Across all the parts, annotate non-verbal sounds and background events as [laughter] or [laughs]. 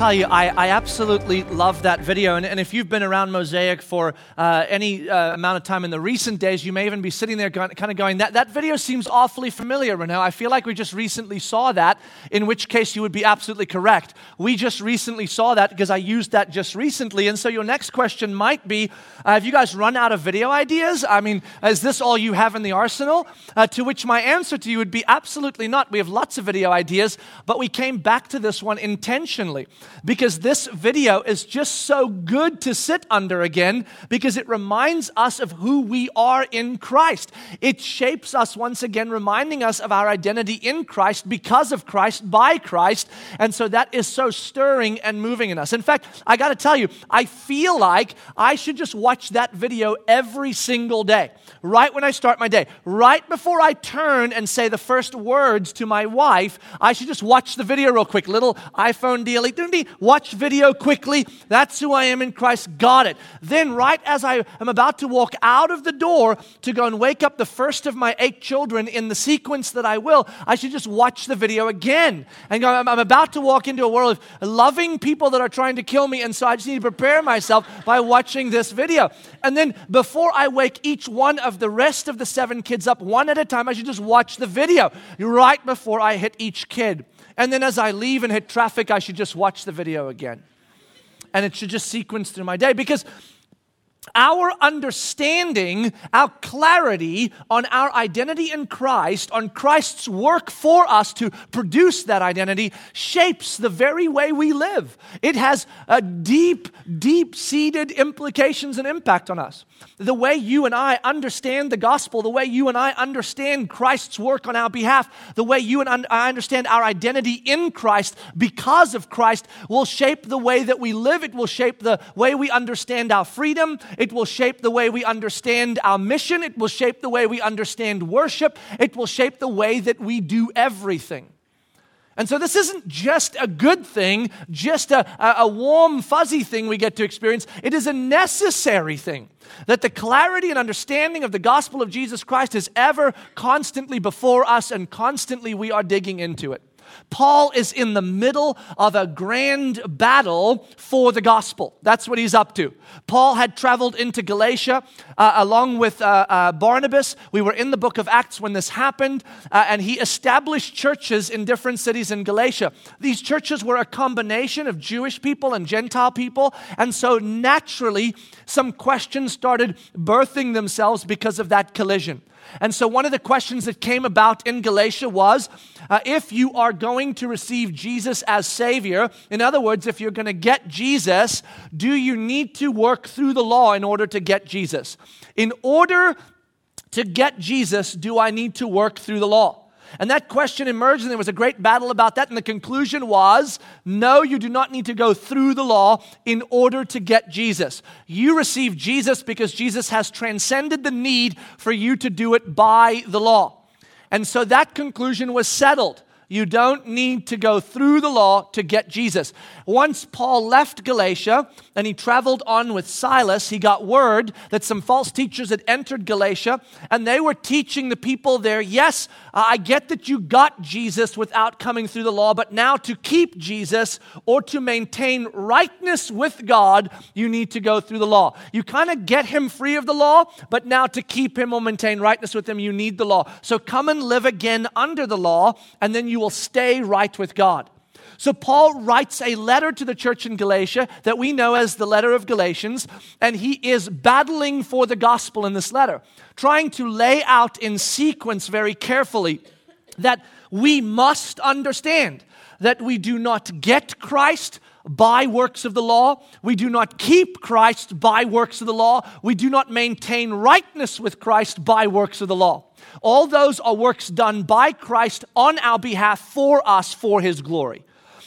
tell you, I, I absolutely love that video. And, and if you've been around Mosaic for uh, any uh, amount of time in the recent days, you may even be sitting there going, kind of going, that, that video seems awfully familiar, Renault. I feel like we just recently saw that, in which case you would be absolutely correct. We just recently saw that because I used that just recently. And so your next question might be uh, Have you guys run out of video ideas? I mean, is this all you have in the arsenal? Uh, to which my answer to you would be absolutely not. We have lots of video ideas, but we came back to this one intentionally because this video is just so good to sit under again because it reminds us of who we are in Christ. It shapes us once again, reminding us of our identity in Christ because of Christ, by Christ. And so that is so stirring and moving in us. In fact, I got to tell you, I feel like I should just watch that video every single day, right when I start my day, right before I turn and say the first words to my wife. I should just watch the video real quick. Little iPhone watch video quickly. That's who I am in Christ. Got it. Then, right as I am about to walk out of the door to go and wake up the first of my eight children in the sequence that I will, I should just watch the video again and go, I'm, I'm about to walk into a world of loving people that are trying to kill me, and so I just need to prepare myself by watching this video. And then, before I wake each one of the rest of the seven kids up one at a time, I should just watch the video right before I hit each kid. And then as I leave and hit traffic, I should just watch the video again. And it should just sequence through my day because our understanding, our clarity on our identity in Christ, on Christ's work for us to produce that identity, shapes the very way we live. It has a deep, deep seated implications and impact on us. The way you and I understand the gospel, the way you and I understand Christ's work on our behalf, the way you and I understand our identity in Christ because of Christ will shape the way that we live. It will shape the way we understand our freedom. It will shape the way we understand our mission. It will shape the way we understand worship. It will shape the way that we do everything. And so, this isn't just a good thing, just a, a, warm, fuzzy thing we get to experience. It is a necessary thing that the clarity and understanding of the gospel of Jesus Christ is ever constantly before us and constantly we are digging into it. Paul is in the middle of a grand battle for the gospel. That's what he's up to. Paul had traveled into Galatia uh, along with uh, uh, Barnabas. We were in the book of Acts when this happened, uh, and he established churches in different cities in Galatia. These churches were a combination of Jewish people and Gentile people, and so naturally, some questions started birthing themselves because of that collision. And so, one of the questions that came about in Galatia was uh, if you are going to receive Jesus as Savior, in other words, if you're going to get Jesus, do you need to work through the law in order to get Jesus? In order to get Jesus, do I need to work through the law? And that question emerged, and there was a great battle about that. And the conclusion was no, you do not need to go through the law in order to get Jesus. You receive Jesus because Jesus has transcended the need for you to do it by the law. And so that conclusion was settled. You don't need to go through the law to get Jesus. Once Paul left Galatia and he traveled on with Silas, he got word that some false teachers had entered Galatia and they were teaching the people there, yes, uh, I get that you got Jesus without coming through the law, but now to keep Jesus or to maintain rightness with God, you need to go through the law. You kind of get him free of the law, but now to keep him or maintain rightness with him, you need the law. So come and live again under the law, and then you will stay right with God. So, Paul writes a letter to the church in Galatia that we know as the letter of Galatians, and he is battling for the gospel in this letter, trying to lay out in sequence very carefully that we must understand that we do not get Christ by works of the law. We do not keep Christ by works of the law. We do not maintain rightness with Christ by works of the law. All those are works done by Christ on our behalf for us for his glory.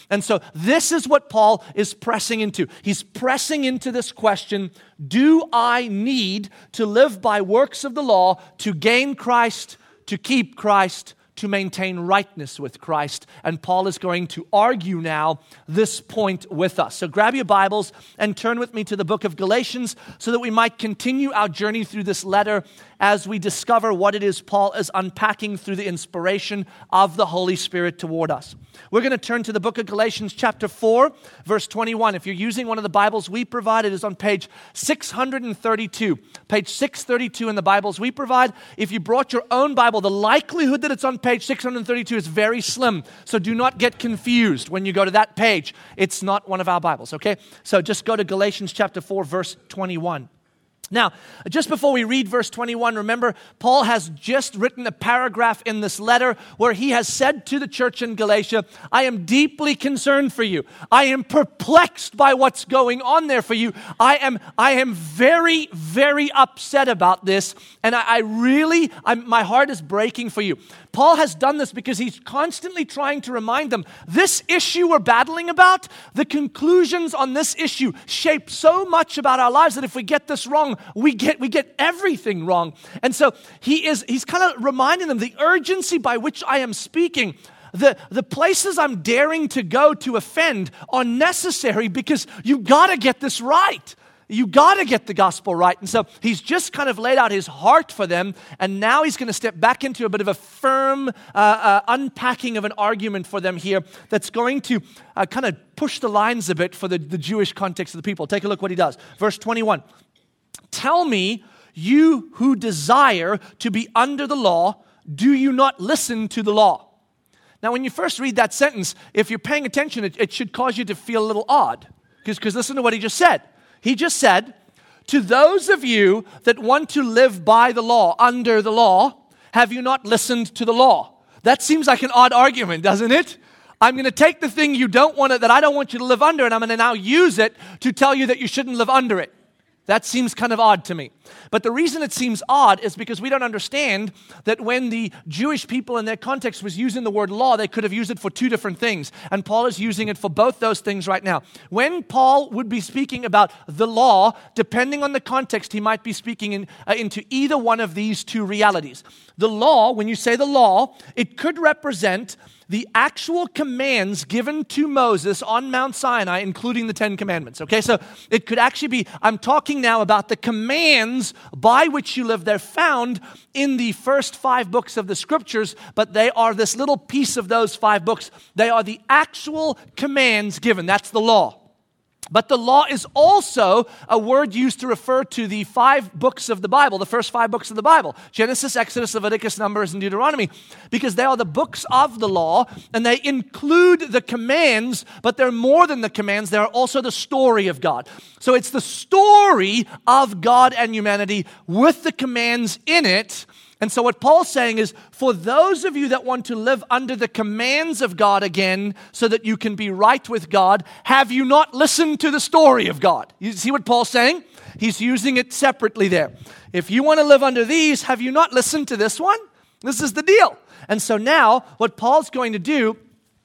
And so, this is what Paul is pressing into. He's pressing into this question Do I need to live by works of the law to gain Christ, to keep Christ, to maintain rightness with Christ. And Paul is going to argue now this point with us. So grab your Bibles and turn with me to the book of Galatians so that we might continue our journey through this letter as we discover what it is Paul is unpacking through the inspiration of the Holy Spirit toward us. We're going to turn to the book of Galatians, chapter 4, verse 21. If you're using one of the Bibles we provide, it is on page 632. Page 632 in the Bibles we provide. If you brought your own Bible, the likelihood that it's on page 632 is very slim. So do not get confused when you go to that page. It's not one of our Bibles, okay? So just go to Galatians chapter 4, verse 21. Now, just before we read verse 21, remember, Paul has just written a paragraph in this letter where he has said to the church in Galatia, I am deeply concerned for you. I am perplexed by what's going on there for you. I am, I am very, very upset about this. And I, I really, I'm, my heart is breaking for you. Paul has done this because he's constantly trying to remind them this issue we're battling about, the conclusions on this issue shape so much about our lives that if we get this wrong, we get, we get everything wrong. And so he is, he's kind of reminding them the urgency by which I am speaking the, the places I'm daring to go to offend are necessary because you got to get this right. You got to get the gospel right. And so he's just kind of laid out his heart for them, and now he's going to step back into a bit of a firm uh, uh, unpacking of an argument for them here that's going to uh, kind of push the lines a bit for the, the Jewish context of the people. Take a look what he does. Verse 21 Tell me, you who desire to be under the law, do you not listen to the law? Now, when you first read that sentence, if you're paying attention, it, it should cause you to feel a little odd. Because listen to what he just said. He just said, To those of you that want to live by the law, under the law, have you not listened to the law? That seems like an odd argument, doesn't it? I'm going to take the thing you don't want to, that I don't want you to live under, and I'm going to now use it to tell you that you shouldn't live under it. That seems kind of odd to me. But the reason it seems odd is because we don't understand that when the Jewish people in their context was using the word law, they could have used it for two different things. And Paul is using it for both those things right now. When Paul would be speaking about the law, depending on the context, he might be speaking in, uh, into either one of these two realities. The law, when you say the law, it could represent the actual commands given to Moses on Mount Sinai, including the Ten Commandments. Okay, so it could actually be, I'm talking now about the commands by which you live. They're found in the first five books of the scriptures, but they are this little piece of those five books. They are the actual commands given. That's the law. But the law is also a word used to refer to the five books of the Bible, the first five books of the Bible Genesis, Exodus, Leviticus, Numbers, and Deuteronomy, because they are the books of the law and they include the commands, but they're more than the commands, they're also the story of God. So it's the story of God and humanity with the commands in it and so, what Paul's saying is for those of you that want to live under the commands of God again so that you can be right with God, have you not listened to the story of God? You see what Paul's saying? He's using it separately there. If you want to live under these, have you not listened to this one? This is the deal. And so now, what Paul's going to do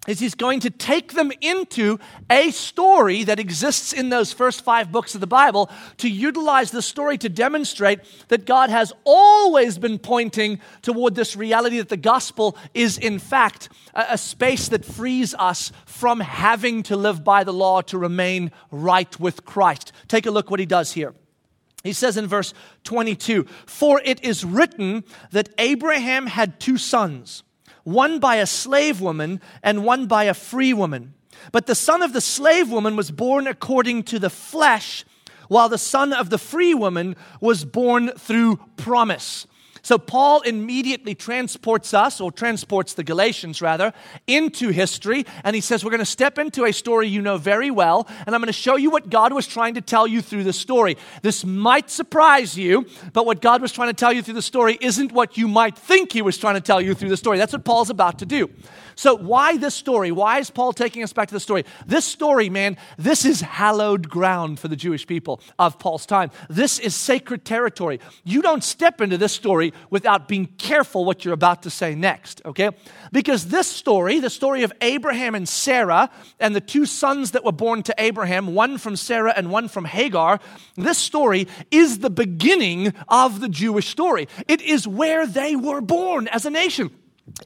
is he's going to take them into a story that exists in those first five books of the Bible to utilize the story to demonstrate that God has always been pointing toward this reality that the gospel is, in fact, a, a space that frees us from having to live by the law to remain right with Christ. Take a look what he does here. He says in verse 22 For it is written that Abraham had two sons one by a slave woman and one by a free woman. But the son of the slave woman was born according to the flesh, while the son of the free woman was born through promise. So Paul immediately transports us, or transports the Galatians rather, into history, and he says, We're going to step into a story you know very well, and I'm going to show you what God was trying to tell you through the story. This might surprise you, but what God was trying to tell you through the story isn't what you might think he was trying to tell you through the story. That's what Paul's about to do. So, why this story? Why is Paul taking us back to the story? This story, man, this is hallowed ground for the Jewish people of Paul's time. This is sacred territory. You don't step into this story without being careful what you're about to say next, okay? Because this story, the story of Abraham and Sarah, and the two sons that were born to Abraham, one from Sarah and one from Hagar, this story is the beginning of the Jewish story. It is where they were born as a nation.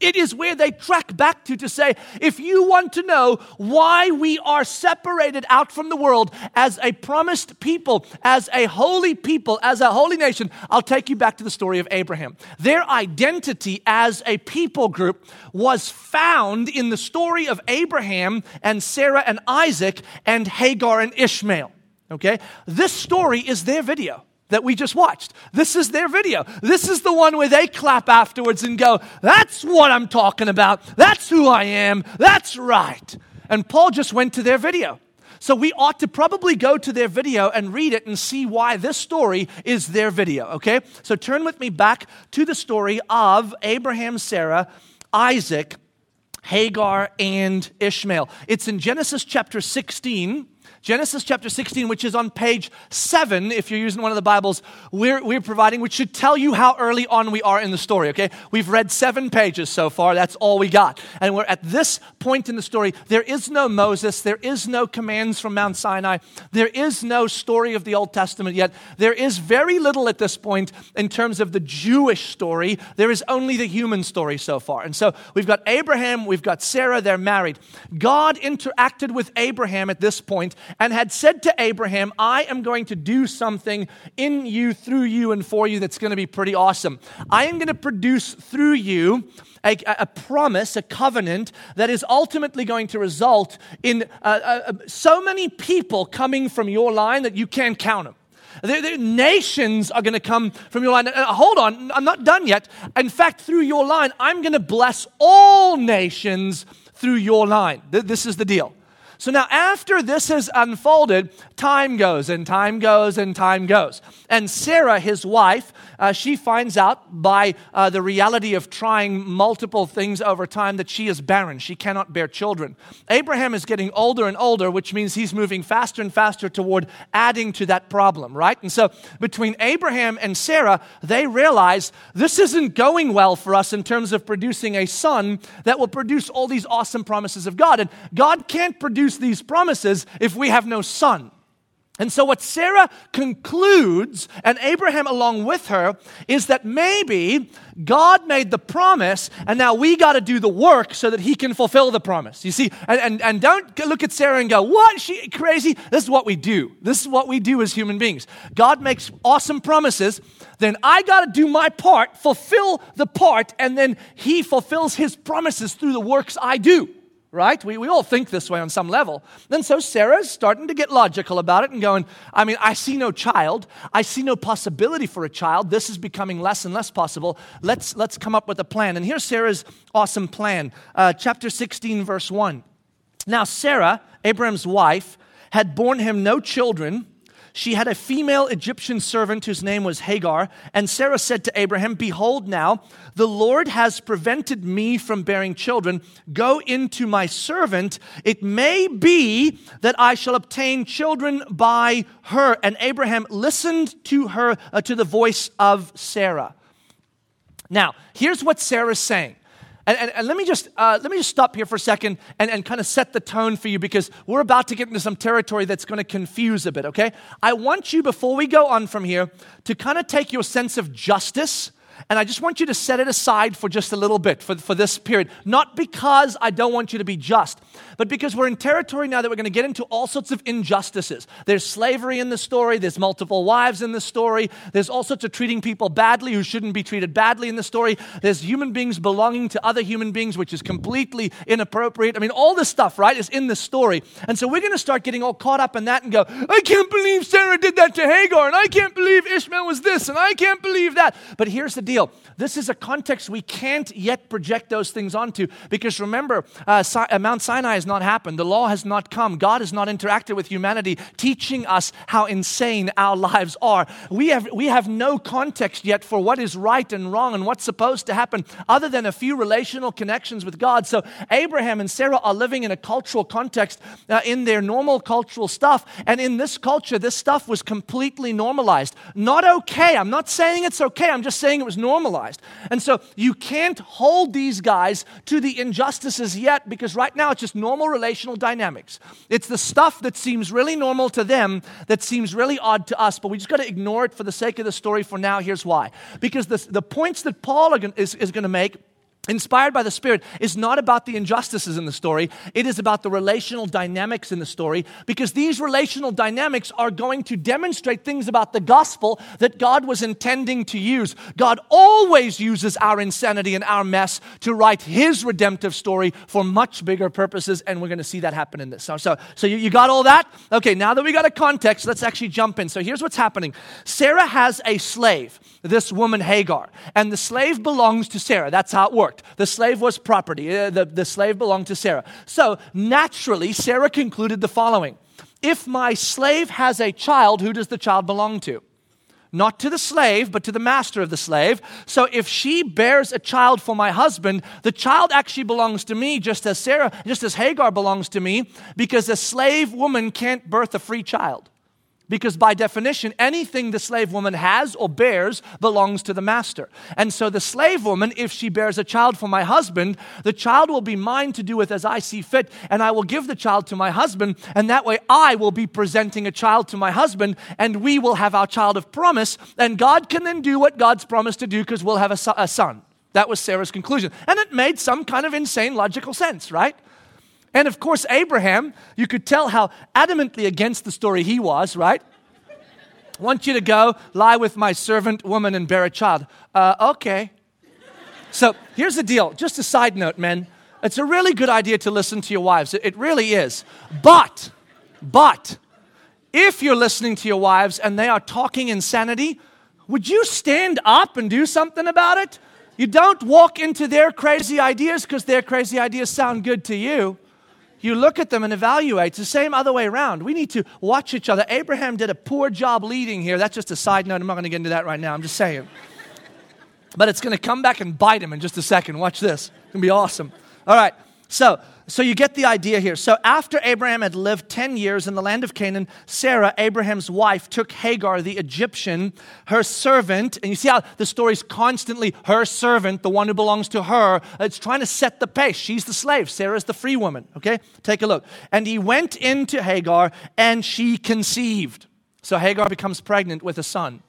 It is where they track back to to say, if you want to know why we are separated out from the world as a promised people, as a holy people, as a holy nation, I'll take you back to the story of Abraham. Their identity as a people group was found in the story of Abraham and Sarah and Isaac and Hagar and Ishmael. Okay? This story is their video that we just watched. This is their video. This is the one where they clap afterwards and go, That's what I'm talking about. That's who I am. That's right. And Paul just went to their video. So we ought to probably go to their video and read it and see why this story is their video, okay? So turn with me back to the story of Abraham, Sarah, Isaac, Hagar, and Ishmael. It's in Genesis chapter 16 Genesis chapter 16, which is on page 7, if you're using one of the Bibles we're, we're providing, which should tell you how early on we are in the story, okay? We've read seven pages so far. That's all we got. And we're at this point in the story. There is no Moses. There is no commands from Mount Sinai. There is no story of the Old Testament yet. There is very little at this point in terms of the Jewish story. There is only the human story so far. And so we've got Abraham, we've got Sarah, they're married. God interacted with Abraham at this point and had said to Abraham, I am going to do something in you, through you, and for you that's going to be pretty awesome. I am going to produce through you a, a, promise, a covenant that is ultimately going to result in uh, uh, uh so many people coming from your line that you can't count them. The, nations are going to come from your line. Uh, hold on, I'm not done yet. In fact, through your line, I'm going to bless all nations through your line. Th- this is the deal. So now, after this has unfolded, time goes and time goes and time goes. And Sarah, his wife, uh, she finds out by uh, the reality of trying multiple things over time that she is barren. She cannot bear children. Abraham is getting older and older, which means he's moving faster and faster toward adding to that problem, right? And so, between Abraham and Sarah, they realize this isn't going well for us in terms of producing a son that will produce all these awesome promises of God. And God can't produce these promises if we have no son? And so, what Sarah concludes, and Abraham along with her, is that maybe God made the promise, and now we got to do the work so that he can fulfill the promise. You see, and, and, and don't look at Sarah and go, What? She crazy? This is what we do. This is what we do as human beings. God makes awesome promises, then I got to do my part, fulfill the part, and then he fulfills his promises through the works I do right? We, we all think this way on some level. Then so Sarah's starting to get logical about it and going, I mean, I see no child. I see no possibility for a child. This is becoming less and less possible. Let's, let's come up with a plan. And here's Sarah's awesome plan. Uh, chapter 16, verse 1. Now, Sarah, Abraham's wife, had borne him no children she had a female Egyptian servant whose name was Hagar. And Sarah said to Abraham, Behold, now the Lord has prevented me from bearing children. Go into my servant. It may be that I shall obtain children by her. And Abraham listened to her, uh, to the voice of Sarah. Now, here's what Sarah's saying. And, and, and, let me just uh, let me just stop here for a second and, and kind of set the tone for you because we're about to get into some territory that's going to confuse a bit. Okay, I want you before we go on from here to kind of take your sense of justice and I just want you to set it aside for just a little bit for, for this period. Not because I don't want you to be just, but because we're in territory now that we're going to get into all sorts of injustices. There's slavery in the story, there's multiple wives in the story, there's all sorts of treating people badly who shouldn't be treated badly in the story. There's human beings belonging to other human beings, which is completely inappropriate. I mean, all this stuff, right, is in the story. And so we're going to start getting all caught up in that and go, I can't believe Sarah did that to Hagar, and I can't believe Ishmael was this, and I can't believe that. But here's the deal this is a context we can't yet project those things onto because remember, uh, si- uh, Mount Sinai has not happened. The law has not come. God has not interacted with humanity, teaching us how insane our lives are. We have, we have no context yet for what is right and wrong and what's supposed to happen other than a few relational connections with God. So Abraham and Sarah are living in a cultural context uh, in their normal cultural stuff. And in this culture, this stuff was completely normalized. Not okay. I'm not saying it's okay. I'm just saying it was normalized. And so you can't hold these guys to the injustices yet because right now it's just normal relational dynamics. It's the stuff that seems really normal to them that seems really odd to us, but we just got to ignore it for the sake of the story for now. Here's why. Because the, the points that Paul is, is going to make inspired by the Spirit, is not about the injustices in the story. It is about the relational dynamics in the story because these relational dynamics are going to demonstrate things about the gospel that God was intending to use. God always uses our insanity and our mess to write His redemptive story for much bigger purposes, and we're going to see that happen in this. So, so, so you, you got all that? Okay, now that we got a context, let's actually jump in. So here's what's happening Sarah has a slave, this woman Hagar, and the slave belongs to Sarah. That's how it works worked. The slave was property, uh, the, the slave belonged to Sarah. So naturally, Sarah concluded the following If my slave has a child, who does the child belong to? Not to the slave, but to the master of the slave. So if she bears a child for my husband, the child actually belongs to me, just as Sarah, just as Hagar belongs to me, because a slave woman can't birth a free child. Because by definition, anything the slave woman has or bears belongs to the master. And so the slave woman, if she bears a child for my husband, the child will be mine to do with as I see fit, and I will give the child to my husband, and that way I will be presenting a child to my husband, and we will have our child of promise, and God can then do what God's promised to do because we'll have a, son. That was Sarah's conclusion. And it made some kind of insane logical sense, right? And of course, Abraham, you could tell how adamantly against the story he was, right? I want you to go lie with my servant woman and bear a child. Uh, okay. So here's the deal. Just a side note, men. It's a really good idea to listen to your wives. It really is. But, but, if you're listening to your wives and they are talking insanity, would you stand up and do something about it? You don't walk into their crazy ideas because their crazy ideas sound good to you you look at them and evaluate. It's the same other way around. We need to watch each other. Abraham did a poor job leading here. That's just a side note. I'm not going to get into that right now. I'm just saying. But it's going to come back and bite him in just a second. Watch this. It's going to be awesome. All right. So, so you get the idea here. So after Abraham had lived 10 years in the land of Canaan, Sarah, Abraham's wife, took Hagar, the Egyptian, her servant, and you see how the story's constantly her servant, the one who belongs to her. It's trying to set the pace. She's the slave, Sarah's the free woman. Okay? Take a look. And he went into Hagar and she conceived. So Hagar becomes pregnant with a son.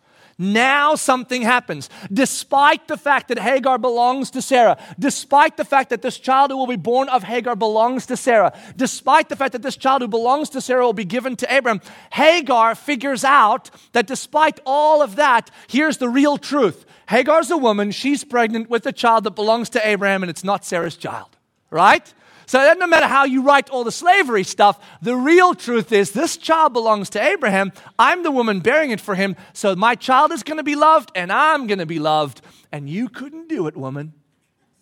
Now something happens. Despite the fact that Hagar belongs to Sarah, despite the fact that this child who will be born of Hagar belongs to Sarah, despite the fact that this child who belongs to Sarah will be given to Abraham, Hagar figures out that despite all of that, here's the real truth. Hagar's a woman, she's pregnant with a child that belongs to Abraham, and it's not Sarah's child, right? So no matter how you write all the slavery stuff, the real truth is this child belongs to Abraham. I'm the woman bearing it for him. So my child is going to be loved and I'm going to be loved. And you couldn't do it, woman.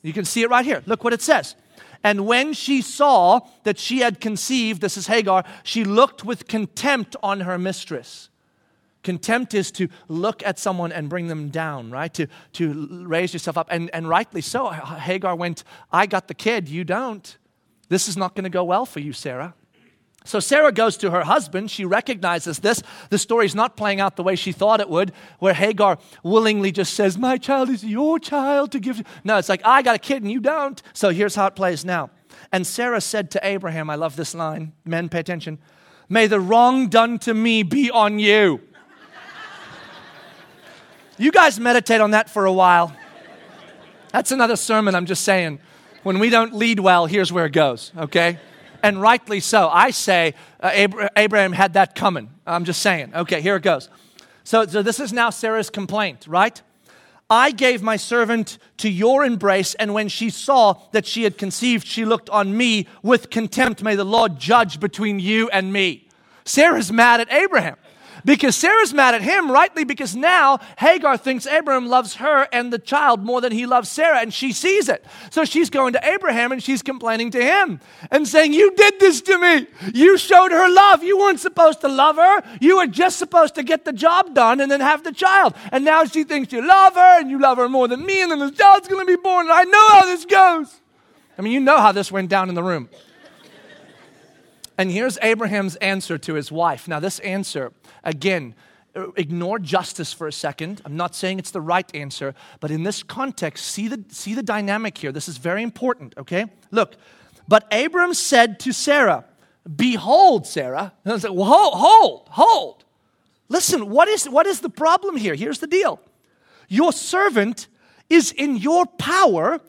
You can see it right here. Look what it says. And when she saw that she had conceived, this is Hagar, she looked with contempt on her mistress. Contempt is to look at someone and bring them down, right? To, to raise yourself up. And, and rightly so. Hagar went, I got the kid, you don't. This is not going to go well for you, Sarah. So Sarah goes to her husband. She recognizes this. The story's not playing out the way she thought it would, where Hagar willingly just says, My child is your child to give. No, it's like, I got a kid and you don't. So here's how it plays now. And Sarah said to Abraham, I love this line. Men, pay attention. May the wrong done to me be on you. you guys meditate on that for a while. That's another sermon, I'm just saying. When we don't lead well, here's where it goes, okay? And rightly so. I say uh, Abraham had that coming. I'm just saying. Okay, here it goes. So, so this is now Sarah's complaint, right? I gave my servant to your embrace, and when she saw that she had conceived, she looked on me with contempt. May the Lord judge between you and me. Sarah's mad at Abraham. Because Sarah's mad at him, rightly, because now Hagar thinks Abraham loves her and the child more than he loves Sarah, and she sees it. So she's going to Abraham and she's complaining to him and saying, You did this to me. You showed her love. You weren't supposed to love her. You were just supposed to get the job done and then have the child. And now she thinks you love her and you love her more than me, and then the child's going to be born. And I know how this goes. I mean, you know how this went down in the room. And here's Abraham's answer to his wife. Now, this answer Again, ignore justice for a second. I'm not saying it's the right answer, but in this context, see the, see the dynamic here. This is very important, okay? Look, but Abram said to Sarah, Behold, Sarah. And I like, well, hold, hold, hold. Listen, what is, what is the problem here? Here's the deal your servant is in your power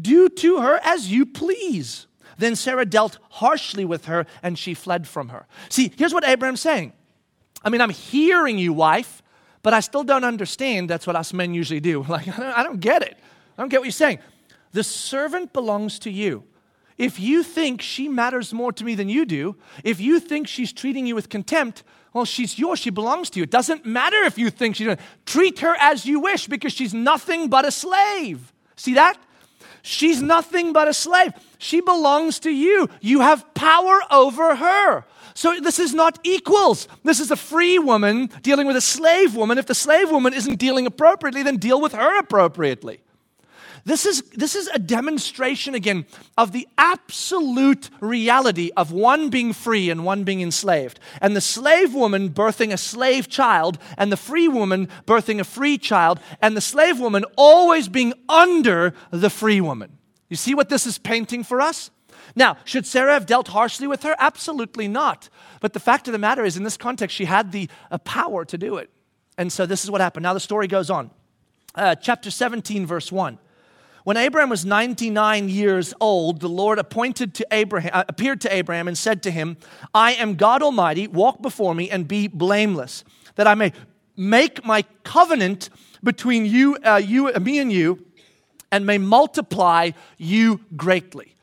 Do to her as you please. Then Sarah dealt harshly with her and she fled from her. See, here's what Abraham's saying. I mean, I'm hearing you, wife, but I still don't understand. That's what us men usually do. [laughs] Like, I don't, I don't get it. I don't get what you're saying. The servant belongs to you. If you think she matters more to me than you do, if you think she's treating you with contempt, well, she's yours. She belongs to you. It doesn't matter if you think she's treat her as you wish because she's nothing but a slave. See that? She's nothing but a slave. She belongs to you. You have power over her. So this is not equals. This is a free woman dealing with a slave woman. If the slave woman isn't dealing appropriately, then deal with her appropriately. This is, this is a demonstration again of the absolute reality of one being free and one being enslaved. And the slave woman birthing a slave child, and the free woman birthing a free child, and the slave woman always being under the free woman. You see what this is painting for us? Now, should Sarah have dealt harshly with her? Absolutely not. But the fact of the matter is, in this context, she had the uh, power to do it. And so this is what happened. Now the story goes on. Uh, chapter 17, verse 1. When Abraham was 99 years old, the Lord appointed to Abraham, uh, appeared to Abraham and said to him, I am God Almighty, walk before me and be blameless, that I may make my covenant between you, uh, you, me and you, and may multiply you greatly.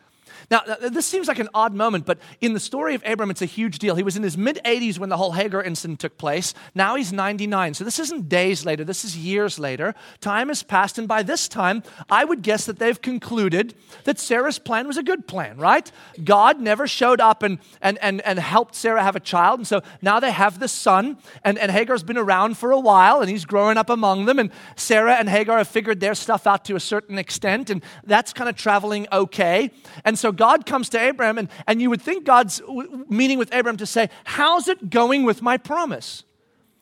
Now, this seems like an odd moment, but in the story of Abram, it's a huge deal. He was in his mid 80s when the whole Hagar incident took place. Now he's 99. So this isn't days later, this is years later. Time has passed, and by this time, I would guess that they've concluded that Sarah's plan was a good plan, right? God never showed up and, and, and, and helped Sarah have a child. And so now they have this son, and, and Hagar's been around for a while, and he's growing up among them. And Sarah and Hagar have figured their stuff out to a certain extent, and that's kind of traveling okay. And so God comes to Abraham, and, and you would think God's meeting with Abraham to say, How's it going with my promise?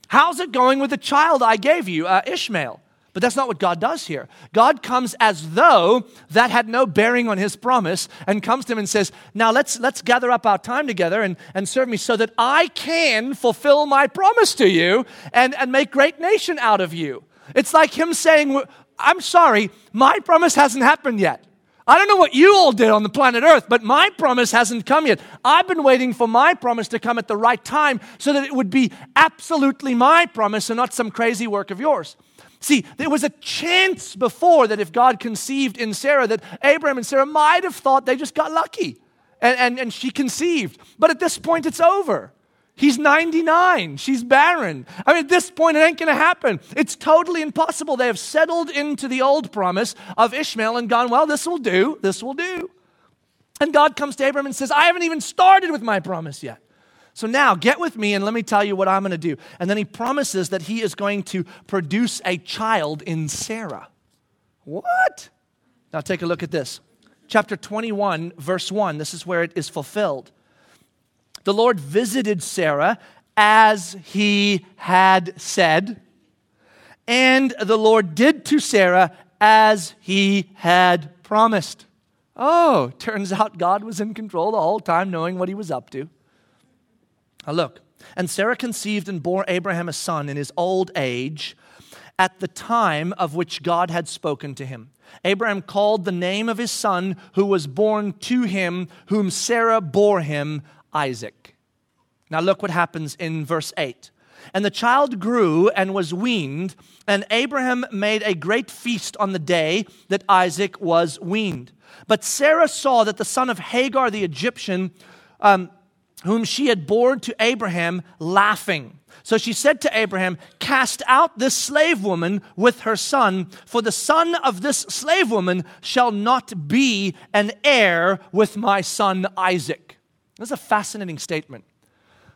How's it going with the child I gave you, uh, Ishmael? But that's not what God does here. God comes as though that had no bearing on his promise and comes to him and says, Now let's, let's gather up our time together and, and serve me so that I can fulfill my promise to you and, and make great nation out of you. It's like him saying, I'm sorry, my promise hasn't happened yet. I don't know what you all did on the planet Earth, but my promise hasn't come yet. I've been waiting for my promise to come at the right time so that it would be absolutely my promise and not some crazy work of yours. See, there was a chance before that if God conceived in Sarah, that Abraham and Sarah might have thought they just got lucky and, and, and she conceived. But at this point, it's over. He's 99. She's barren. I mean, at this point, it ain't going to happen. It's totally impossible. They have settled into the old promise of Ishmael and gone, well, this will do. This will do. And God comes to Abram and says, I haven't even started with my promise yet. So now get with me and let me tell you what I'm going to do. And then he promises that he is going to produce a child in Sarah. What? Now take a look at this. Chapter 21, verse 1. This is where it is fulfilled the Lord visited Sarah as he had said, and the Lord did to Sarah as he had promised. Oh, turns out God was in control the whole time, knowing what he was up to. Now, look, and Sarah conceived and bore Abraham a son in his old age at the time of which God had spoken to him. Abraham called the name of his son who was born to him, whom Sarah bore him, Isaac. Now, look what happens in verse 8. And the child grew and was weaned, and Abraham made a great feast on the day that Isaac was weaned. But Sarah saw that the son of Hagar the Egyptian, um, whom she had borne to Abraham, laughing. So she said to Abraham, Cast out this slave woman with her son, for the son of this slave woman shall not be an heir with my son Isaac. That's a fascinating statement.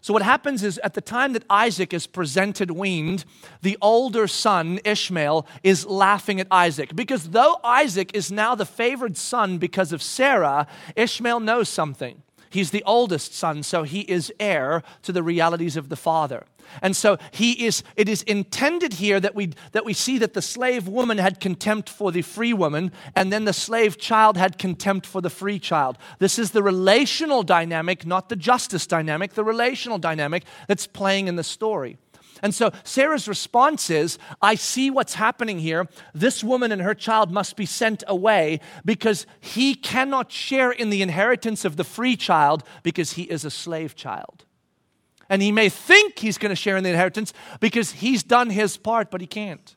So, what happens is at the time that Isaac is presented weaned, the older son, Ishmael, is laughing at Isaac. Because though Isaac is now the favored son because of Sarah, Ishmael knows something. He's the oldest son, so he is heir to the realities of the father. And so he is, it is intended here that we, that we see that the slave woman had contempt for the free woman, and then the slave child had contempt for the free child. This is the relational dynamic, not the justice dynamic, the relational dynamic that's playing in the story. And so Sarah's response is I see what's happening here. This woman and her child must be sent away because he cannot share in the inheritance of the free child because he is a slave child. And he may think he's going to share in the inheritance because he's done his part, but he can't.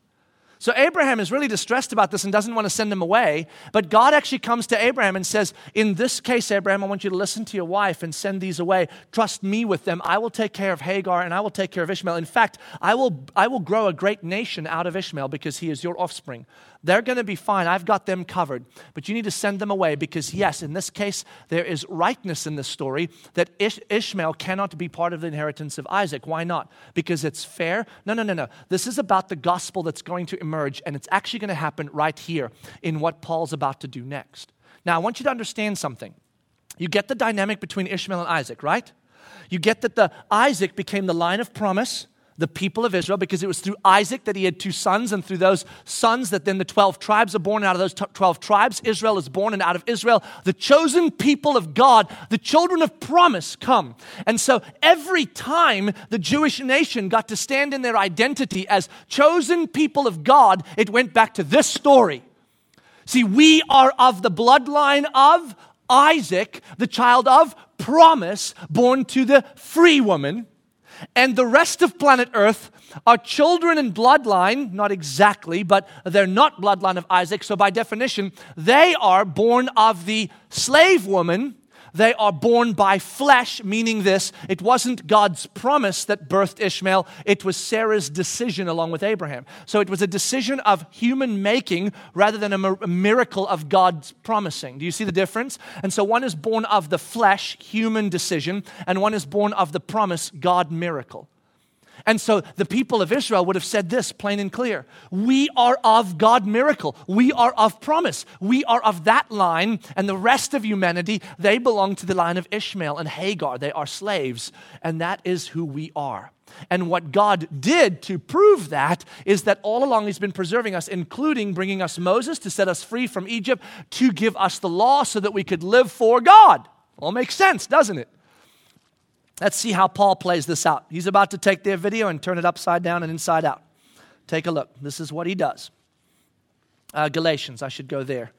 So Abraham is really distressed about this and doesn't want to send him away. But God actually comes to Abraham and says, In this case, Abraham, I want you to listen to your wife and send these away. Trust me with them. I will take care of Hagar and I will take care of Ishmael. In fact, I will, I will grow a great nation out of Ishmael because he is your offspring. They're going to be fine. I've got them covered. But you need to send them away because, yes, in this case, there is rightness in this story that Ish- Ishmael cannot be part of the inheritance of Isaac. Why not? Because it's fair? No, no, no, no. This is about the gospel that's going to emerge, and it's actually going to happen right here in what Paul's about to do next. Now, I want you to understand something. You get the dynamic between Ishmael and Isaac, right? You get that the Isaac became the line of promise the people of Israel because it was through Isaac that he had two sons, and through those sons that then the 12 tribes are born. Out of those 12 tribes, Israel is born, and out of Israel, the chosen people of God, the children of promise, come. And so every time the Jewish nation got to stand in their identity as chosen people of God, it went back to this story. See, we are of the bloodline of Isaac, the child of promise, born to the free woman and the rest of planet Earth are children in bloodline, not exactly, but they're not bloodline of Isaac. So, by definition, they are born of the slave woman they are born by flesh, meaning this it wasn't God's promise that birthed Ishmael, it was Sarah's decision along with Abraham. So it was a decision of human making rather than a miracle of God's promising. Do you see the difference? And so one is born of the flesh, human decision, and one is born of the promise, God miracle. And so the people of Israel would have said this plain and clear We are of God miracle. We are of promise. We are of that line, and the rest of humanity, they belong to the line of Ishmael and Hagar. They are slaves, and that is who we are. And what God did to prove that is that all along He's been preserving us, including bringing us Moses to set us free from Egypt, to give us the law so that we could live for God. All makes sense, doesn't it? Let's see how Paul plays this out. He's about to take their video and turn it upside down and inside out. Take a look. This is what he does. Uh, Galatians, I should go there.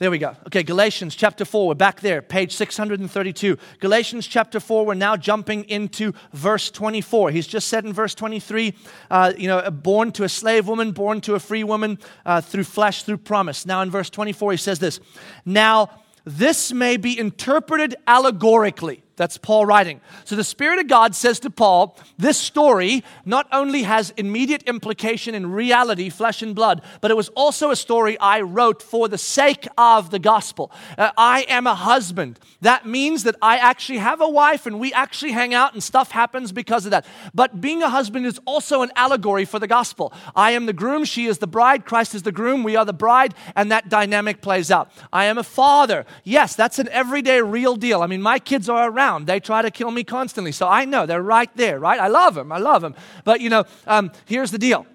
There we go. Okay, Galatians chapter 4, we're back there, page 632. Galatians chapter 4, we're now jumping into verse 24. He's just said in verse 23, uh, you know, born to a slave woman, born to a free woman, uh, through flesh, through promise. Now in verse 24, he says this Now, this may be interpreted allegorically. That's Paul writing. So the Spirit of God says to Paul, this story not only has immediate implication in reality, flesh and blood, but it was also a story I wrote for the sake of the gospel. Uh, I am a husband. That means that I actually have a wife and we actually hang out and stuff happens because of that. But being a husband is also an allegory for the gospel. I am the groom, she is the bride, Christ is the groom, we are the bride, and that dynamic plays out. I am a father. Yes, that's an everyday real deal. I mean, my kids are around around. They try to kill me constantly. So I know they're right there, right? I love them. I love them. But, you know, um, here's the deal.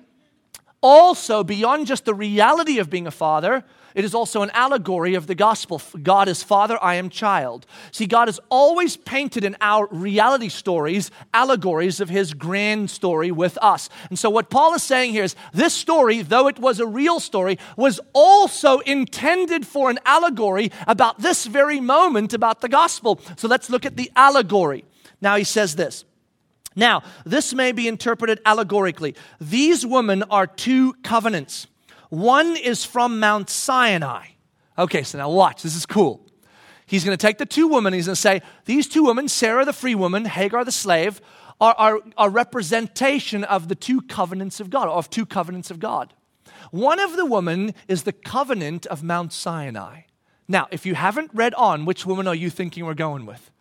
Also, beyond just the reality of being a father, it is also an allegory of the gospel. God is Father, I am child. See, God is always painted in our reality stories allegories of his grand story with us. And so, what Paul is saying here is this story, though it was a real story, was also intended for an allegory about this very moment about the gospel. So, let's look at the allegory. Now, he says this. Now, this may be interpreted allegorically. These women are two covenants. One is from Mount Sinai. Okay, so now watch. This is cool. He's going to take the two women. He's going to say, These two women, Sarah the free woman, Hagar the slave, are, a representation of the two covenants of God, of two covenants of God. One of the women is the covenant of Mount Sinai. Now, if you haven't read on, which woman are you thinking we're going with?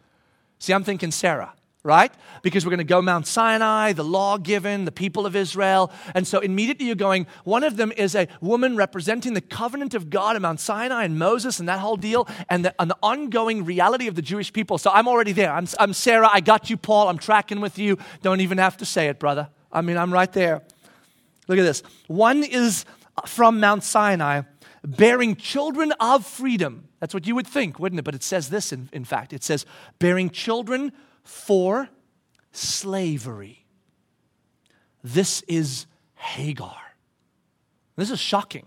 See, I'm thinking Sarah right? Because we're going to go Mount Sinai, the law given, the people of Israel. And so immediately you're going, one of them is a woman representing the covenant of God at Mount Sinai and Moses and that whole deal and the, and the ongoing reality of the Jewish people. So I'm already there. I'm, I'm Sarah. I got you, Paul. I'm tracking with you. Don't even have to say it, brother. I mean, I'm right there. Look at this. One is from Mount Sinai, bearing children of freedom. That's what you would think, wouldn't it? But it says this, in, in fact. It says, bearing children for slavery. this is Hagar. This is shocking.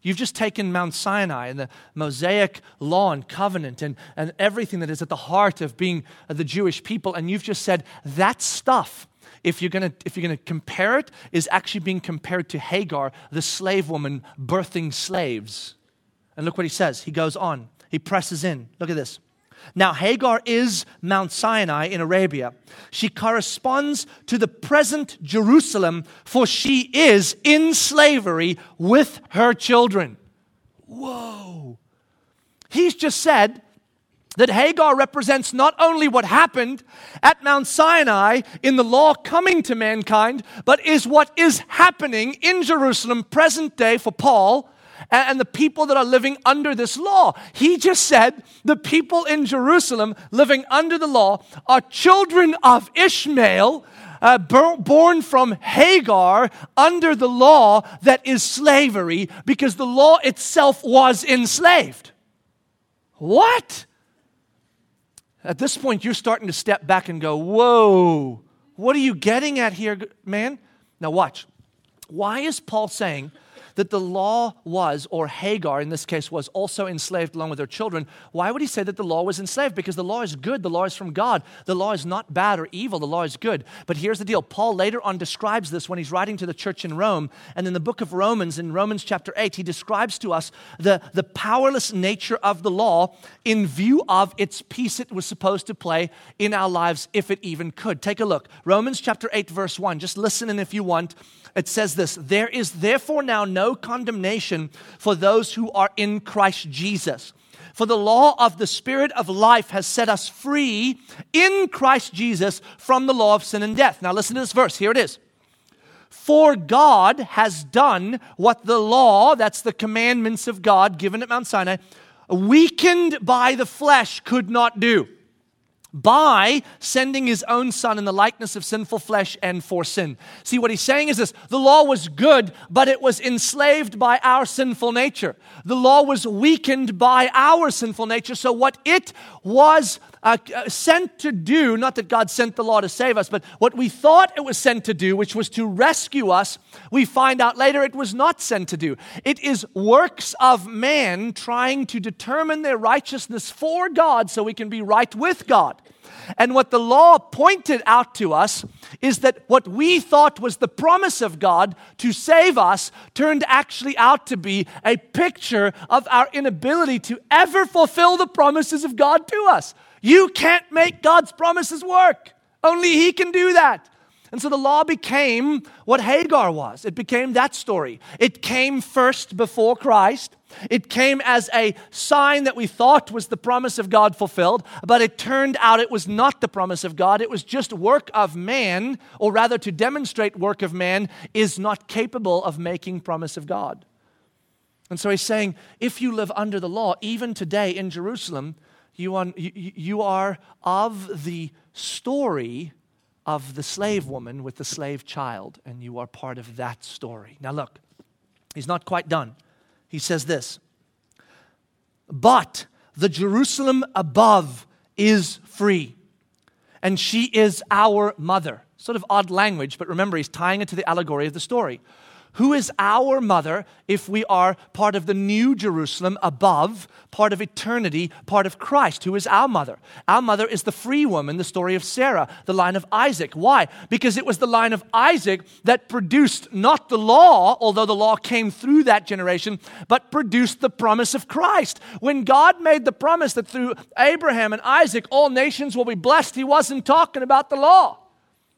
You've just taken Mount Sinai and the Mosaic law and covenant and, and everything that is at the heart of being the Jewish people, and you've just said that stuff, if you're gonna, if you're gonna compare it, is actually being compared to Hagar, the slave woman birthing slaves. And look what he says. He goes on, he presses in. Look at this. Now, Hagar is Mount Sinai in Arabia. She corresponds to the present Jerusalem, for she is in slavery with her children. Whoa. He's just said that Hagar represents not only what happened at Mount Sinai in the law coming to mankind, but is what is happening in Jerusalem present day for Paul and the people that are living under this law. He just said the people in Jerusalem living under the law are children of Ishmael. Uh, born from Hagar under the law that is slavery because the law itself was enslaved. What? At this point, you're starting to step back and go, Whoa, what are you getting at here, man? Now, watch. Why is Paul saying that the law was, or Hagar in this case was, also enslaved along with her children, why would he say that the law was enslaved? Because the law is good, the law is from God. The law is not bad or evil, the law is good. But here's the deal Paul later on describes this when he's writing to the church in Rome. And in the book of Romans, in Romans chapter 8, he describes to us the, the powerless nature of the law in view of its piece it was supposed to play in our lives, if it even could. Take a look. Romans chapter 8, verse 1. Just listen in if you want it says this There is therefore now no condemnation for those who are in Christ Jesus. For the law of the Spirit of life has set us free in Christ Jesus from the law of sin and death. Now, listen to this verse. Here it is. For God has done what the law, that's the commandments of God given at Mount Sinai, weakened by the flesh could not do by sending his own son in the likeness of sinful flesh and for sin. See, what he's saying is this the law was good, but it was enslaved by our sinful nature. The law was weakened by our sinful nature. So, what it was uh, uh, sent to do, not that God sent the law to save us, but what we thought it was sent to do, which was to rescue us, we find out later it was not sent to do. It is works of man trying to determine their righteousness for God so we can be right with God. And what the law pointed out to us is that what we thought was the promise of God to save us turned actually out to be a picture of our inability to ever fulfill the promises of God to us. You can't make God's promises work. Only He can do that. And so the law became what Hagar was. It became that story. It came first before Christ. It came as a sign that we thought was the promise of God fulfilled, but it turned out it was not the promise of God. It was just work of man, or rather, to demonstrate work of man is not capable of making promise of God. And so he's saying, if you live under the law, even today in Jerusalem, you are, you, are of the story of the slave woman with the slave child, and you are part of that story. Now, look, he's not quite done. He says this But the Jerusalem above is free, and she is our mother. Sort of odd language, but remember, he's tying it to the allegory of the story. Who is our mother if we are part of the new Jerusalem above, part of eternity, part of Christ? Who is our mother? Our mother is the free woman, the story of Sarah, the line of Isaac. Why? Because it was the line of Isaac that produced not the law, although the law came through that generation, but produced the promise of Christ. When God made the promise that through Abraham and Isaac all nations will be blessed, he wasn't talking about the law.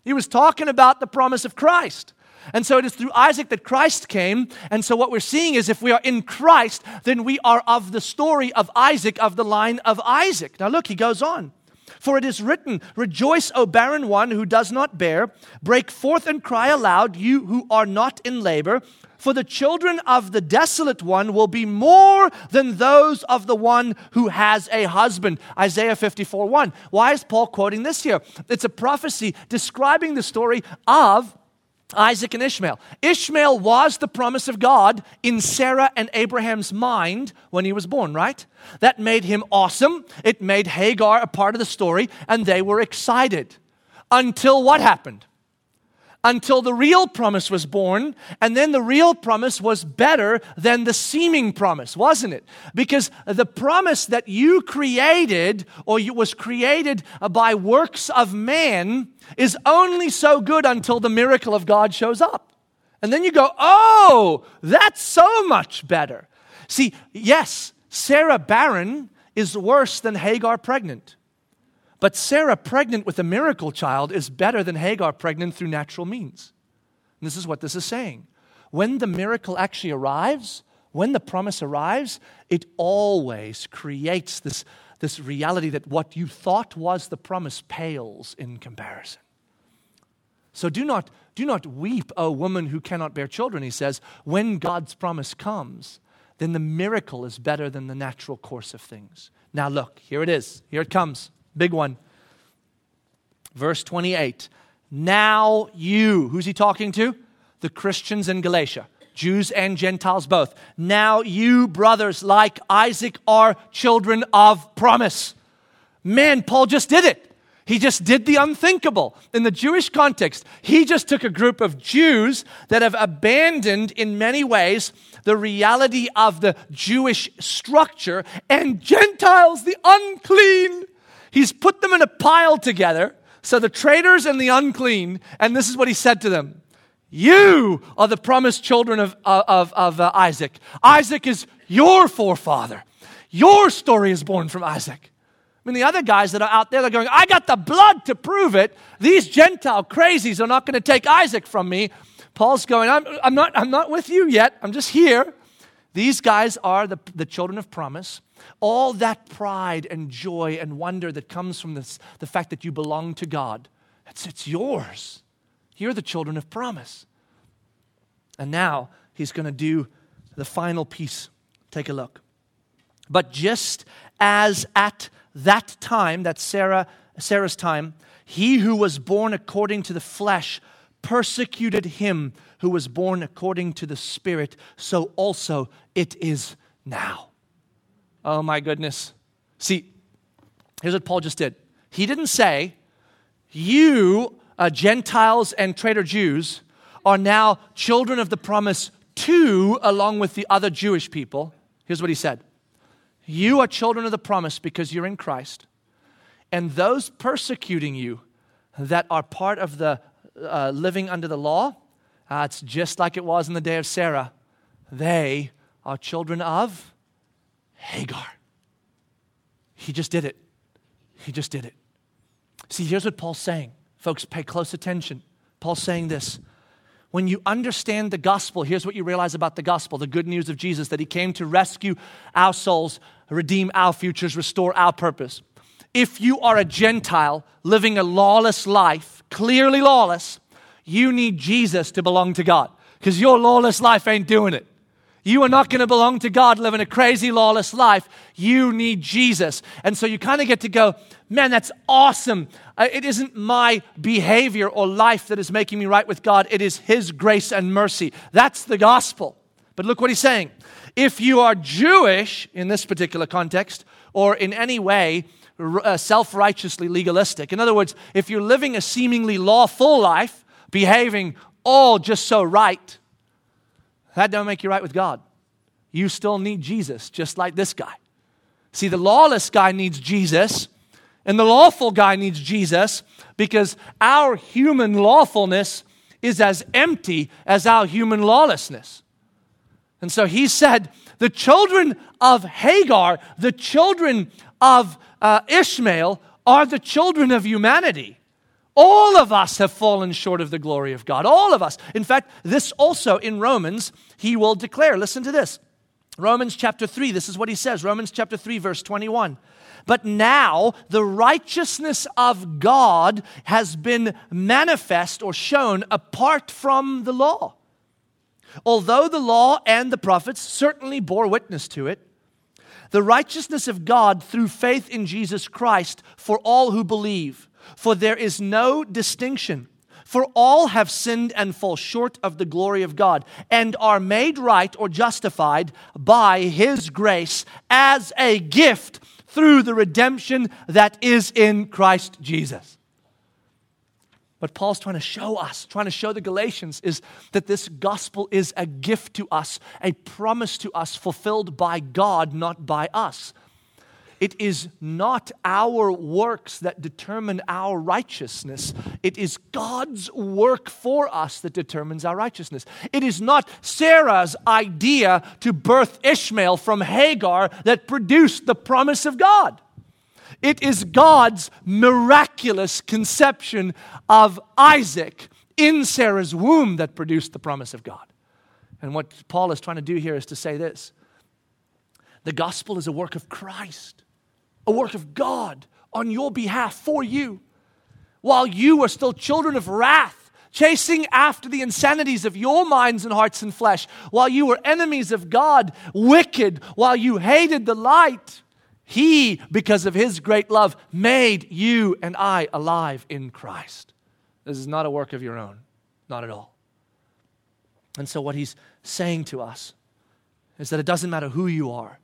He was talking about the promise of Christ. And so it is through Isaac that Christ came. And so what we're seeing is if we are in Christ, then we are of the story of Isaac, of the line of Isaac. Now look, he goes on. For it is written, Rejoice, O barren one who does not bear. Break forth and cry aloud, you who are not in labor. For the children of the desolate one will be more than those of the one who has a husband. Isaiah 54 1. Why is Paul quoting this here? It's a prophecy describing the story of Isaac and Ishmael. Ishmael was the promise of God in Sarah and Abraham's mind when he was born, right? That made him awesome. It made Hagar a part of the story, and they were excited. Until what happened? Until the real promise was born, and then the real promise was better than the seeming promise, wasn't it? Because the promise that you created or was created by works of man is only so good until the miracle of God shows up. And then you go, oh, that's so much better. See, yes, Sarah barren is worse than Hagar pregnant. But Sarah, pregnant with a miracle child, is better than Hagar, pregnant through natural means. And this is what this is saying. When the miracle actually arrives, when the promise arrives, it always creates this, this reality that what you thought was the promise pales in comparison. So do not, do not weep, O woman who cannot bear children, he says. When God's promise comes, then the miracle is better than the natural course of things. Now, look, here it is. Here it comes. Big one. Verse 28. Now you, who's he talking to? The Christians in Galatia, Jews and Gentiles both. Now you, brothers, like Isaac, are children of promise. Man, Paul just did it. He just did the unthinkable. In the Jewish context, he just took a group of Jews that have abandoned, in many ways, the reality of the Jewish structure and Gentiles, the unclean, He's put them in a pile together. So the traitors and the unclean, and this is what he said to them You are the promised children of, of, of uh, Isaac. Isaac is your forefather. Your story is born from Isaac. I mean, the other guys that are out there, they're going, I got the blood to prove it. These Gentile crazies are not going to take Isaac from me. Paul's going, I'm, I'm, not, I'm not with you yet. I'm just here. These guys are the, the children of promise all that pride and joy and wonder that comes from this, the fact that you belong to God, it's, it's yours. You're the children of promise. And now he's going to do the final piece. Take a look. But just as at that time, that Sarah, Sarah's time, he who was born according to the flesh persecuted him who was born according to the Spirit, so also it is now. Oh my goodness. See, here's what Paul just did. He didn't say, You, uh, Gentiles and traitor Jews, are now children of the promise too, along with the other Jewish people. Here's what he said You are children of the promise because you're in Christ. And those persecuting you that are part of the uh, living under the law, uh, it's just like it was in the day of Sarah. They are children of Hagar. He just did it. He just did it. See, here's what Paul's saying. Folks, pay close attention. Paul's saying this. When you understand the gospel, here's what you realize about the gospel the good news of Jesus that he came to rescue our souls, redeem our futures, restore our purpose. If you are a Gentile living a lawless life, clearly lawless, you need Jesus to belong to God because your lawless life ain't doing it. You are not going to belong to God living a crazy, lawless life. You need Jesus. And so you kind of get to go, man, that's awesome. It isn't my behavior or life that is making me right with God, it is His grace and mercy. That's the gospel. But look what he's saying. If you are Jewish in this particular context, or in any way uh, self righteously legalistic, in other words, if you're living a seemingly lawful life, behaving all just so right, that don't make you right with God. You still need Jesus, just like this guy. See, the lawless guy needs Jesus, and the lawful guy needs Jesus because our human lawfulness is as empty as our human lawlessness. And so he said, the children of Hagar, the children of uh, Ishmael, are the children of humanity. All of us have fallen short of the glory of God. All of us. In fact, this also in Romans, he will declare. Listen to this. Romans chapter 3, this is what he says. Romans chapter 3, verse 21. But now the righteousness of God has been manifest or shown apart from the law. Although the law and the prophets certainly bore witness to it, the righteousness of God through faith in Jesus Christ for all who believe. For there is no distinction. For all have sinned and fall short of the glory of God, and are made right or justified by His grace as a gift through the redemption that is in Christ Jesus. What Paul's trying to show us, trying to show the Galatians, is that this gospel is a gift to us, a promise to us fulfilled by God, not by us. It is not our works that determine our righteousness. It is God's work for us that determines our righteousness. It is not Sarah's idea to birth Ishmael from Hagar that produced the promise of God. It is God's miraculous conception of Isaac in Sarah's womb that produced the promise of God. And what Paul is trying to do here is to say this the gospel is a work of Christ, a work of God on your behalf for you. While you are still children of wrath, chasing after the insanities of your minds and hearts and flesh, while you were enemies of God, wicked, while you hated the light, he, because of His great love, made you and I alive in Christ. This is not a work of your own, not at all. And so, what He's saying to us is that it doesn't matter who you are.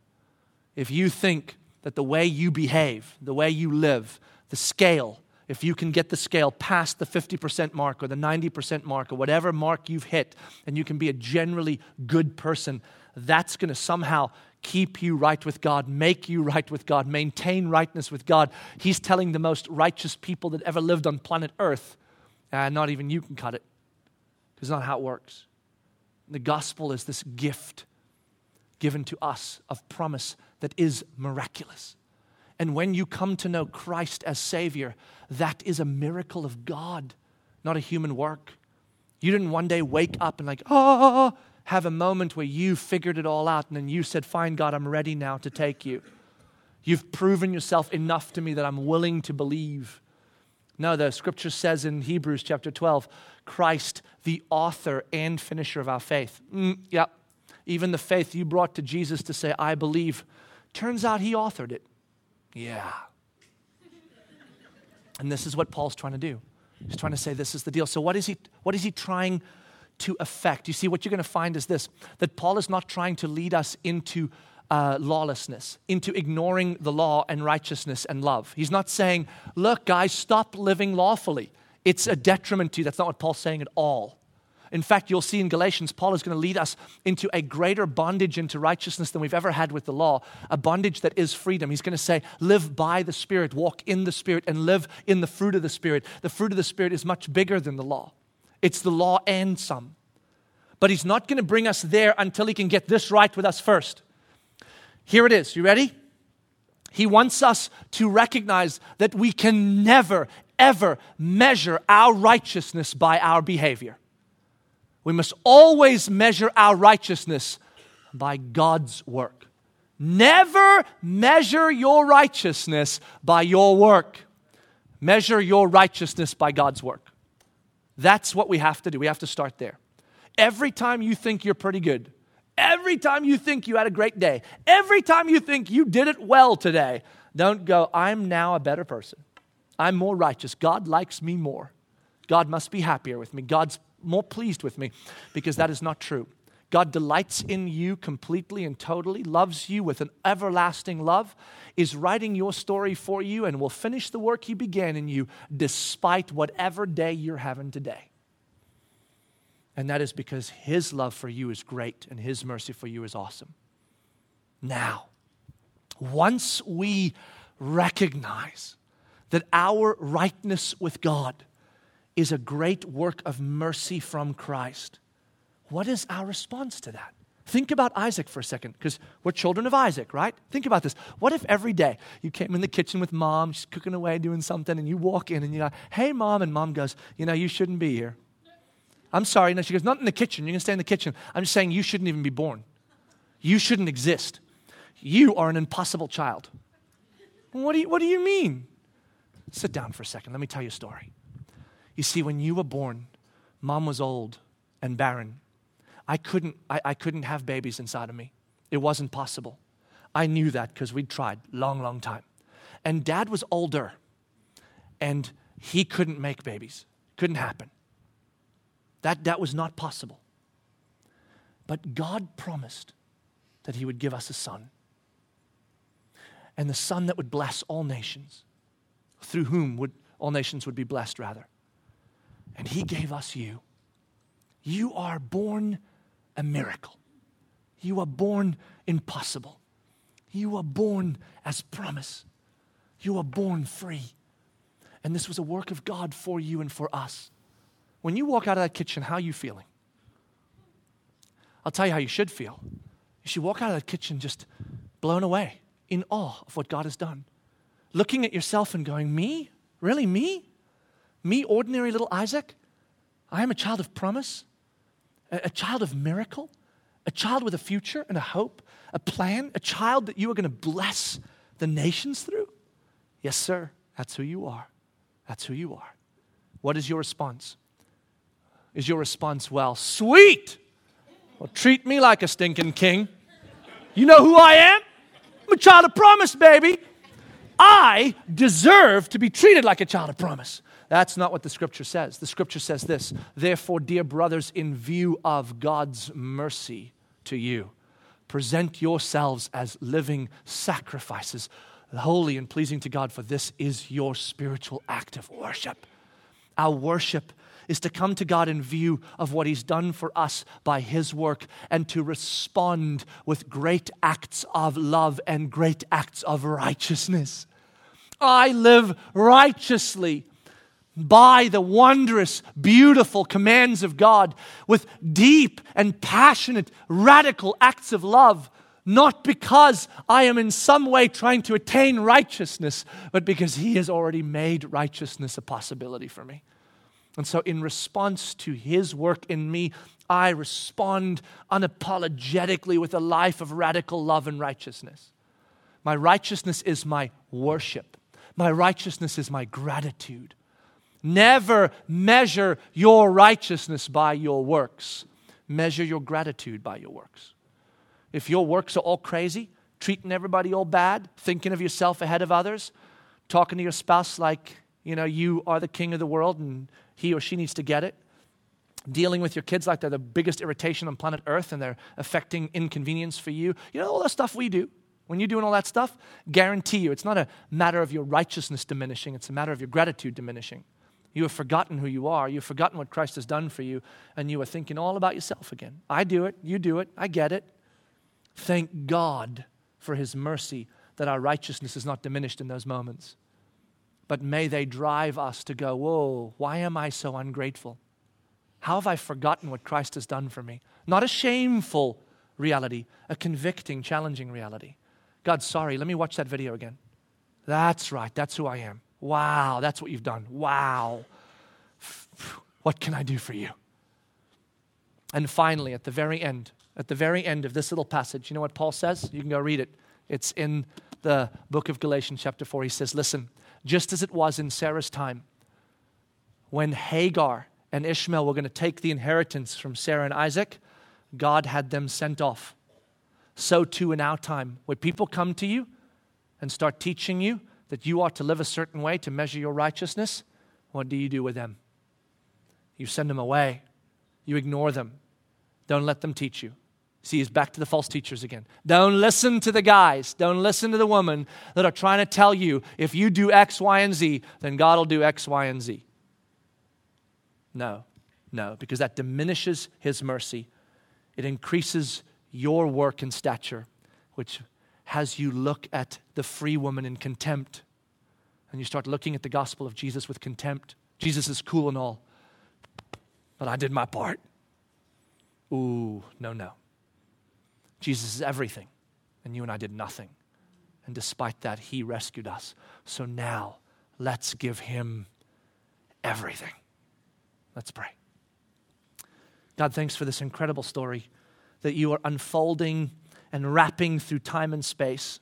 If you think that the way you behave, the way you live, the scale, if you can get the scale past the 50% mark or the 90% mark or whatever mark you've hit, and you can be a generally good person, that's going to somehow keep you right with God, make you right with God, maintain rightness with God. He's telling the most righteous people that ever lived on planet Earth, uh, not even you can cut it. It's not how it works. The gospel is this gift given to us of promise that is miraculous. And when you come to know Christ as Savior, that is a miracle of God, not a human work. You didn't one day wake up and, like, oh, have a moment where you figured it all out and then you said, Fine, God, I'm ready now to take you. You've proven yourself enough to me that I'm willing to believe. No, the scripture says in Hebrews chapter 12, Christ, the author and finisher of our faith. Mm, yep. Even the faith you brought to Jesus to say, I believe, turns out he authored it. Yeah. And this is what Paul's trying to do. He's trying to say this is the deal. So, what is he, what is he trying to effect. You see, what you're going to find is this that Paul is not trying to lead us into uh, lawlessness, into ignoring the law and righteousness and love. He's not saying, look, guys, stop living lawfully. It's a detriment to you. That's not what Paul's saying at all. In fact, you'll see in Galatians, Paul is going to lead us into a greater bondage into righteousness than we've ever had with the law, a bondage that is freedom. He's going to say, live by the Spirit, walk in the Spirit, and live in the fruit of the Spirit. The fruit of the Spirit is much bigger than the law. It's the law and some. But he's not going to bring us there until he can get this right with us first. Here it is. You ready? He wants us to recognize that we can never, ever measure our righteousness by our behavior. We must always measure our righteousness by God's work. Never measure your righteousness by your work. Measure your righteousness by God's work. That's what we have to do. We have to start there. Every time you think you're pretty good, every time you think you had a great day, every time you think you did it well today, don't go, I'm now a better person. I'm more righteous. God likes me more. God must be happier with me. God's more pleased with me because that is not true. God delights in you completely and totally, loves you with an everlasting love, is writing your story for you, and will finish the work He began in you despite whatever day you're having today. And that is because His love for you is great and His mercy for you is awesome. Now, once we recognize that our rightness with God is a great work of mercy from Christ, what is our response to that? Think about Isaac for a second, because we're children of Isaac, right? Think about this. What if every day you came in the kitchen with mom, she's cooking away, doing something, and you walk in and you're like, hey, mom, and mom goes, you know, you shouldn't be here. I'm sorry. No, she goes, not in the kitchen. You can stay in the kitchen. I'm just saying you shouldn't even be born. You shouldn't exist. You are an impossible child. What do you, what do you mean? Sit down for a second. Let me tell you a story. You see, when you were born, mom was old and barren. I couldn't, I, I couldn't have babies inside of me. It wasn't possible. I knew that because we'd tried long, long time. And dad was older and he couldn't make babies. Couldn't happen. That, that was not possible. But God promised that he would give us a son. And the son that would bless all nations, through whom would all nations would be blessed rather. And He gave us you. You are born a miracle. You are born impossible. You are born as promise. You are born free. And this was a work of God for you and for us. When you walk out of that kitchen, how are you feeling? I'll tell you how you should feel. You should walk out of that kitchen just blown away, in awe of what God has done. Looking at yourself and going, Me? Really, me? Me, ordinary little Isaac? I am a child of promise, a, child of miracle, a child with a future and a hope, a plan, a child that you are going to bless the nations through? Yes, sir, that's who you are. That's who you are. What is your response? Is your response, well, sweet? Well, treat me like a stinking king. You know who I am? I'm a child of promise, baby. I deserve to be treated like a child of promise. That's not what the scripture says. The scripture says this Therefore, dear brothers, in view of God's mercy to you, present yourselves as living sacrifices, holy and pleasing to God, for this is your spiritual act of worship. Our worship is to come to God in view of what He's done for us by His work and to respond with great acts of love and great acts of righteousness. I live righteously by the wondrous, beautiful commands of God with deep and passionate, radical acts of love, not because I am in some way trying to attain righteousness, but because He has already made righteousness a possibility for me. And so, in response to His work in me, I respond unapologetically with a life of radical love and righteousness. My righteousness is my worship, my righteousness is my gratitude. Never measure your righteousness by your works. Measure your gratitude by your works. If your works are all crazy, treating everybody all bad, thinking of yourself ahead of others, talking to your spouse like, you know, you are the king of the world and he or she needs to get it, dealing with your kids like they're the biggest irritation on planet Earth and they're affecting inconvenience for you. You know, all the stuff we do. When you're doing all that stuff, guarantee you, it's not a matter of your righteousness diminishing, it's a matter of your gratitude diminishing. You have forgotten who you are. You've forgotten what Christ has done for you, and you are thinking all about yourself again. I do it. You do it. I get it. Thank God for His mercy that our righteousness is not diminished in those moments. But may they drive us to go, Whoa, why am I so ungrateful? How have I forgotten what Christ has done for me? Not a shameful reality, a convicting, challenging reality. God, sorry, let me watch that video again. That's right, that's who I am. Wow, that's what you've done. Wow. What can I do for you? And finally, at the very end, at the very end of this little passage, you know what Paul says? You can go read it. It's in the book of Galatians, chapter 4. He says, Listen, just as it was in Sarah's time, when Hagar and Ishmael were going to take the inheritance from Sarah and Isaac, God had them sent off. So too in our time, when people come to you and start teaching you that you ought to live a certain way to measure your righteousness, what do you do with them? You send them away. You ignore them. Don't let them teach you. See, he's back to the false teachers again. Don't listen to the guys. Don't listen to the woman that are trying to tell you if you do X, Y, and Z, then God will do X, Y, and Z. No, no, because that diminishes his mercy. It increases your work and stature, which has you look at the free woman in contempt. And you start looking at the gospel of Jesus with contempt. Jesus is cool and all, but I did my part. Ooh, no, no. Jesus is everything, and you and I did nothing. And despite that, he rescued us. So now, let's give him everything. Let's pray. God, thanks for this incredible story that you are unfolding and wrapping through time and space,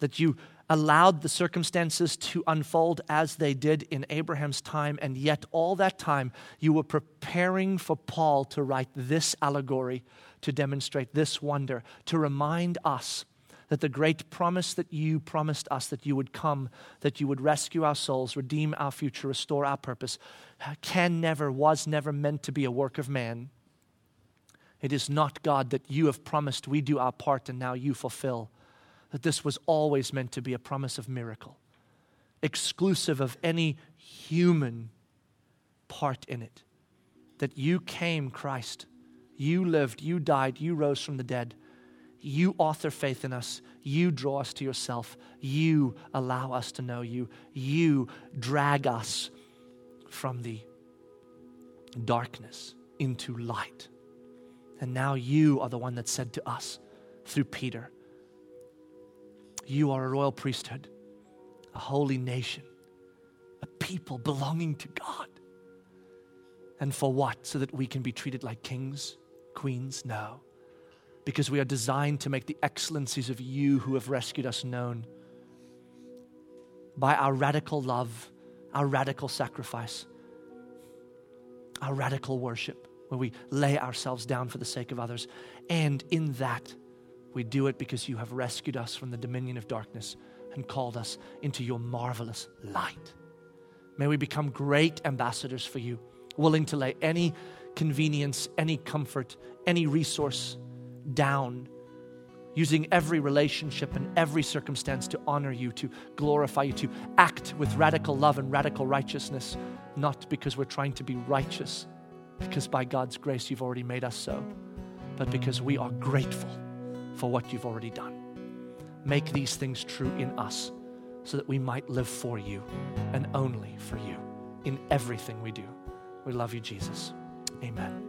that you allowed the circumstances to unfold as they did in Abraham's time, and yet all that time you were preparing for Paul to write this allegory to demonstrate this wonder, to remind us that the great promise that you promised us that you would come, that you would rescue our souls, redeem our future, restore our purpose, can never, was never meant to be a work of man. It is not God that you have promised we do our part and now you fulfill. That this was always meant to be a promise of miracle, exclusive of any human part in it. that you came, Christ. You lived, you died, you rose from the dead. You author faith in us. You draw us to yourself. You allow us to know you. You drag us from the darkness into light. And now you are the one that said to us through Peter, You are a royal priesthood, a holy nation, a people belonging to God. And for what? So that we can be treated like kings, queens? No. Because we are designed to make the excellencies of you who have rescued us known by our radical love, our radical sacrifice, our radical worship, where we lay ourselves down for the sake of others. And in that, we do it because you have rescued us from the dominion of darkness and called us into your marvelous light. May we become great ambassadors for you, willing to lay any convenience, any comfort, any resource down, using every relationship and every circumstance to honor you, to glorify you, to act with radical love and radical righteousness, not because we're trying to be righteous, because by God's grace you've already made us so, but because we are grateful for what you've already done. Make these things true in us so that we might live for you and only for you in everything we do. We love you, Jesus. Amen.